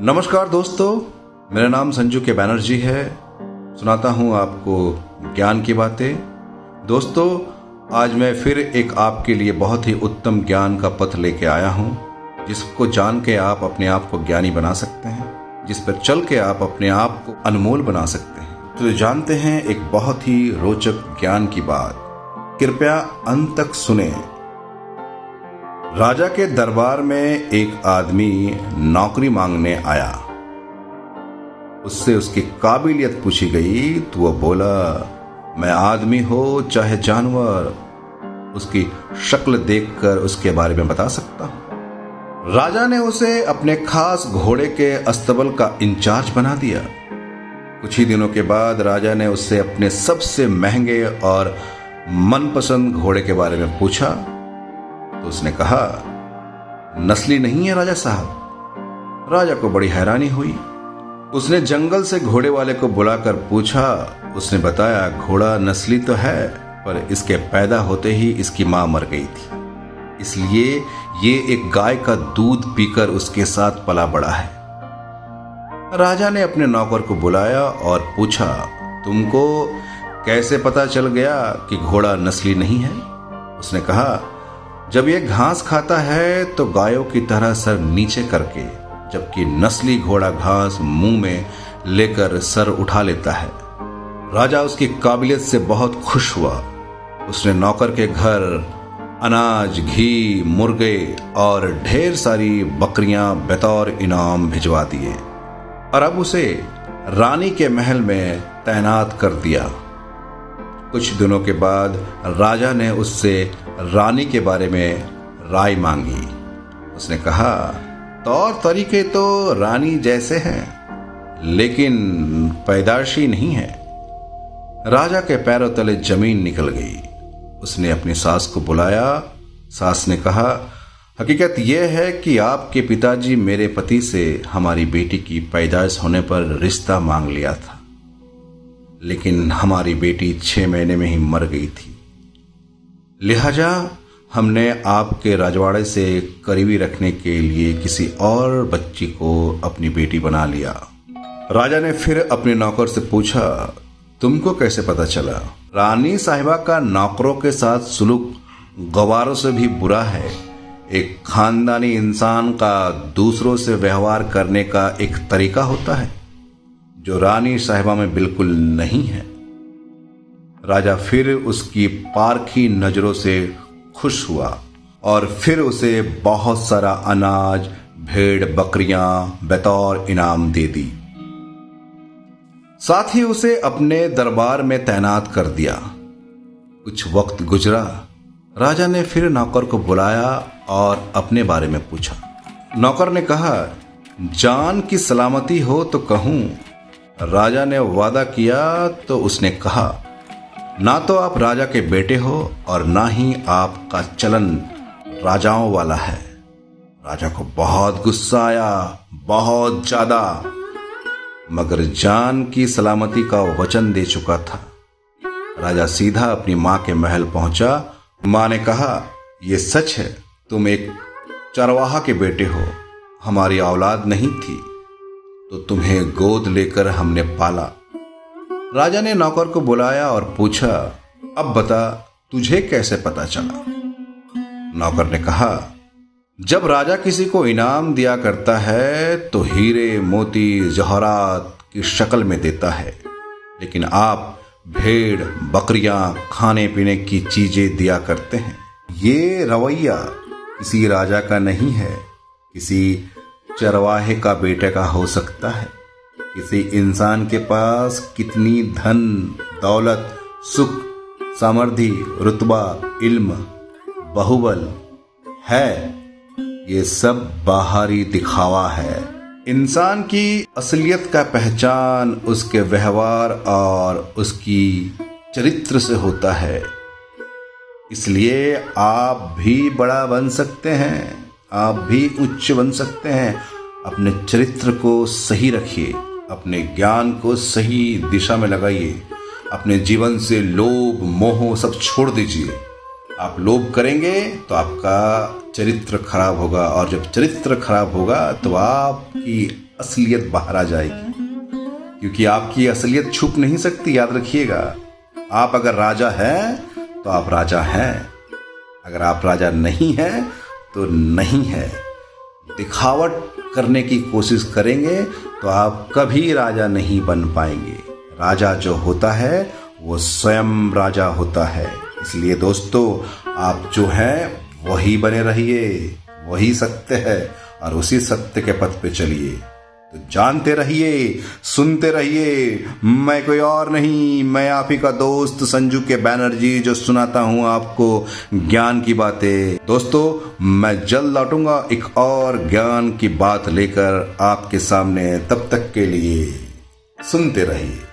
नमस्कार दोस्तों, मेरा नाम संजू के बैनर्जी है। सुनाता हूँ आपको ज्ञान की बातें। दोस्तों, आज मैं फिर एक आपके लिए बहुत ही उत्तम ज्ञान का पथ लेके आया हूँ, जिसको जान के आप अपने आप को ज्ञानी बना सकते हैं, जिस पर चल के आप अपने आप को अनमोल बना सकते हैं। तो जानते हैं, एक बहुत ही रोचक ज्ञान की बात। कृपया अंत तक सुने। राजा के दरबार में एक आदमी नौकरी मांगने आया। उससे उसकी काबिलियत पूछी गई तो वह बोला, मैं आदमी हो, चाहे जानवर, उसकी शक्ल देखकर उसके बारे में बता सकता हूँ। राजा ने उसे अपने खास घोड़े के अस्तबल का इंचार्ज बना दिया। कुछ ही दिनों के बाद राजा ने उससे अपने सबसे महँगे और मनपसंद घोड़े के बारे में पूछा। तो उसने कहा, नस्ली नहीं है राजा साहब। राजा को बड़ी हैरानी हुई। उसने जंगल से घोड़े वाले को बुलाकर पूछा, उसने बताया, घोड़ा नस्ली तो है, पर इसके पैदा होते ही इसकी माँ मर गई थी। इसलिए ये एक गाय का दूध पीकर उसके साथ पला बड़ा है। राजा ने अपने नौकर को बुलाया और पूछा, तुमको कैसे पता चल गया कि घोड़ा नस्ली नहीं है? उसने कहा जब ये घास खाता है तो गायों की तरह सर नीचे करके, जबकि नस्ली घोड़ा घास मुँह में लेकर सर उठा लेता है। राजा उसकी काबिलियत से बहुत खुश हुआ। उसने नौकर के घर, अनाज, घी, मुर्गे और ढेर सारी बकरियाँ बतौर इनाम भिजवा दिए। और अब उसे रानी के महल में तैनात कर दिया। कुछ दिनों के बाद राजा ने उससे रानी के बारे में राय मांगी। उसने कहा, तौर तरीके तो रानी जैसे हैं, लेकिन पैदाशी नहीं है। राजा के पैरों तले ज़मीन निकल गई। उसने अपनी सास को बुलाया। सास ने कहा, हकीकत यह है कि आपके पिताजी मेरे पति से हमारी बेटी की पैदाइश होने पर रिश्ता मांग लिया था। लेकिन हमारी बेटी छह महीने में ही मर गई थी। लिहाजा हमने आपके राजवाड़े से करीबी रखने के लिए किसी और बच्ची को अपनी बेटी बना लिया। राजा ने फिर अपने नौकर से पूछा, तुमको कैसे पता चला? रानी साहिबा का नौकरों के साथ सुलूक गवारों से भी बुरा है। एक खानदानी इंसान का दूसरों से व्यवहार करने का एक तरीका होता है। जो रानी साहिबा में बिल्कुल नहीं है। राजा फिर उसकी पारखी नज़रों से खुश हुआ और फिर उसे बहुत सारा अनाज, भेड़, बकरियाँ, बतौर इनाम दे दी। साथ ही उसे अपने दरबार में तैनात कर दिया। कुछ वक्त गुजरा, राजा ने फिर नौकर को बुलाया और अपने बारे में पूछा। नौकर ने कहा, जान की सलामती हो तो कहूँ राजा ने वादा किया तो उसने कहा, ना तो आप राजा के बेटे हो और ना ही आपका चलन राजाओं वाला है। राजा को बहुत गुस्सा आया, बहुत ज़्यादा, मगर जान की सलामती का वचन दे चुका था। राजा सीधा अपनी माँ के महल पहुँचा। माँ ने कहा यह सच है, तुम एक चरवाहा के बेटे हो। हमारी औलाद नहीं थी। तो तुम्हें गोद लेकर हमने पाला। राजा ने नौकर को बुलाया और पूछा, अब बता, तुझे कैसे पता चला? नौकर ने कहा, जब राजा किसी को इनाम दिया करता है तो हीरे, मोती, जहरात की शक्ल में देता है। लेकिन आप भेड़, बकरियाँ खाने पीने की चीज़ें दिया करते हैं। ये रवैया किसी राजा का नहीं है। किसी चरवाहे का बेटे का हो सकता है। किसी इंसान के पास कितनी धन, दौलत, सुख, समृद्धि, रुतबा, इल्म, बहुबल है, ये सब बाहरी दिखावा है। इंसान की असलियत का पहचान उसके व्यवहार और उसकी चरित्र से होता है। इसलिए आप भी बड़ा बन सकते हैं। आप भी उच्च बन सकते हैं। अपने चरित्र को सही रखिए, अपने ज्ञान को सही दिशा में लगाइए, अपने जीवन से लोभ, मोह सब छोड़ दीजिए। आप लोभ करेंगे तो आपका चरित्र खराब होगा और जब चरित्र खराब होगा तो आपकी असलियत बाहर आ जाएगी। क्योंकि आपकी असलियत छुप नहीं सकती, याद रखिएगा। आप अगर राजा हैं तो आप राजा हैं। अगर आप राजा नहीं हैं तो नहीं है। दिखावट करने की कोशिश करेंगे तो आप कभी राजा नहीं बन पाएँगे। राजा जो होता है, वो स्वयं राजा होता है। इसलिए दोस्तों, आप जो हैं, वही बने रहिए, वही सत्य है, और उसी सत्य के पथ पे चलिए। तो जानते रहिए, सुनते रहिए। मैं कोई और नहीं, मैं आप ही का दोस्त संजू के बैनर्जी जो सुनाता हूँ आपको ज्ञान की बातें। दोस्तों, मैं जल्द लौटूँगा एक और ज्ञान की बात लेकर आपके सामने तब तक के लिए। सुनते रहिए।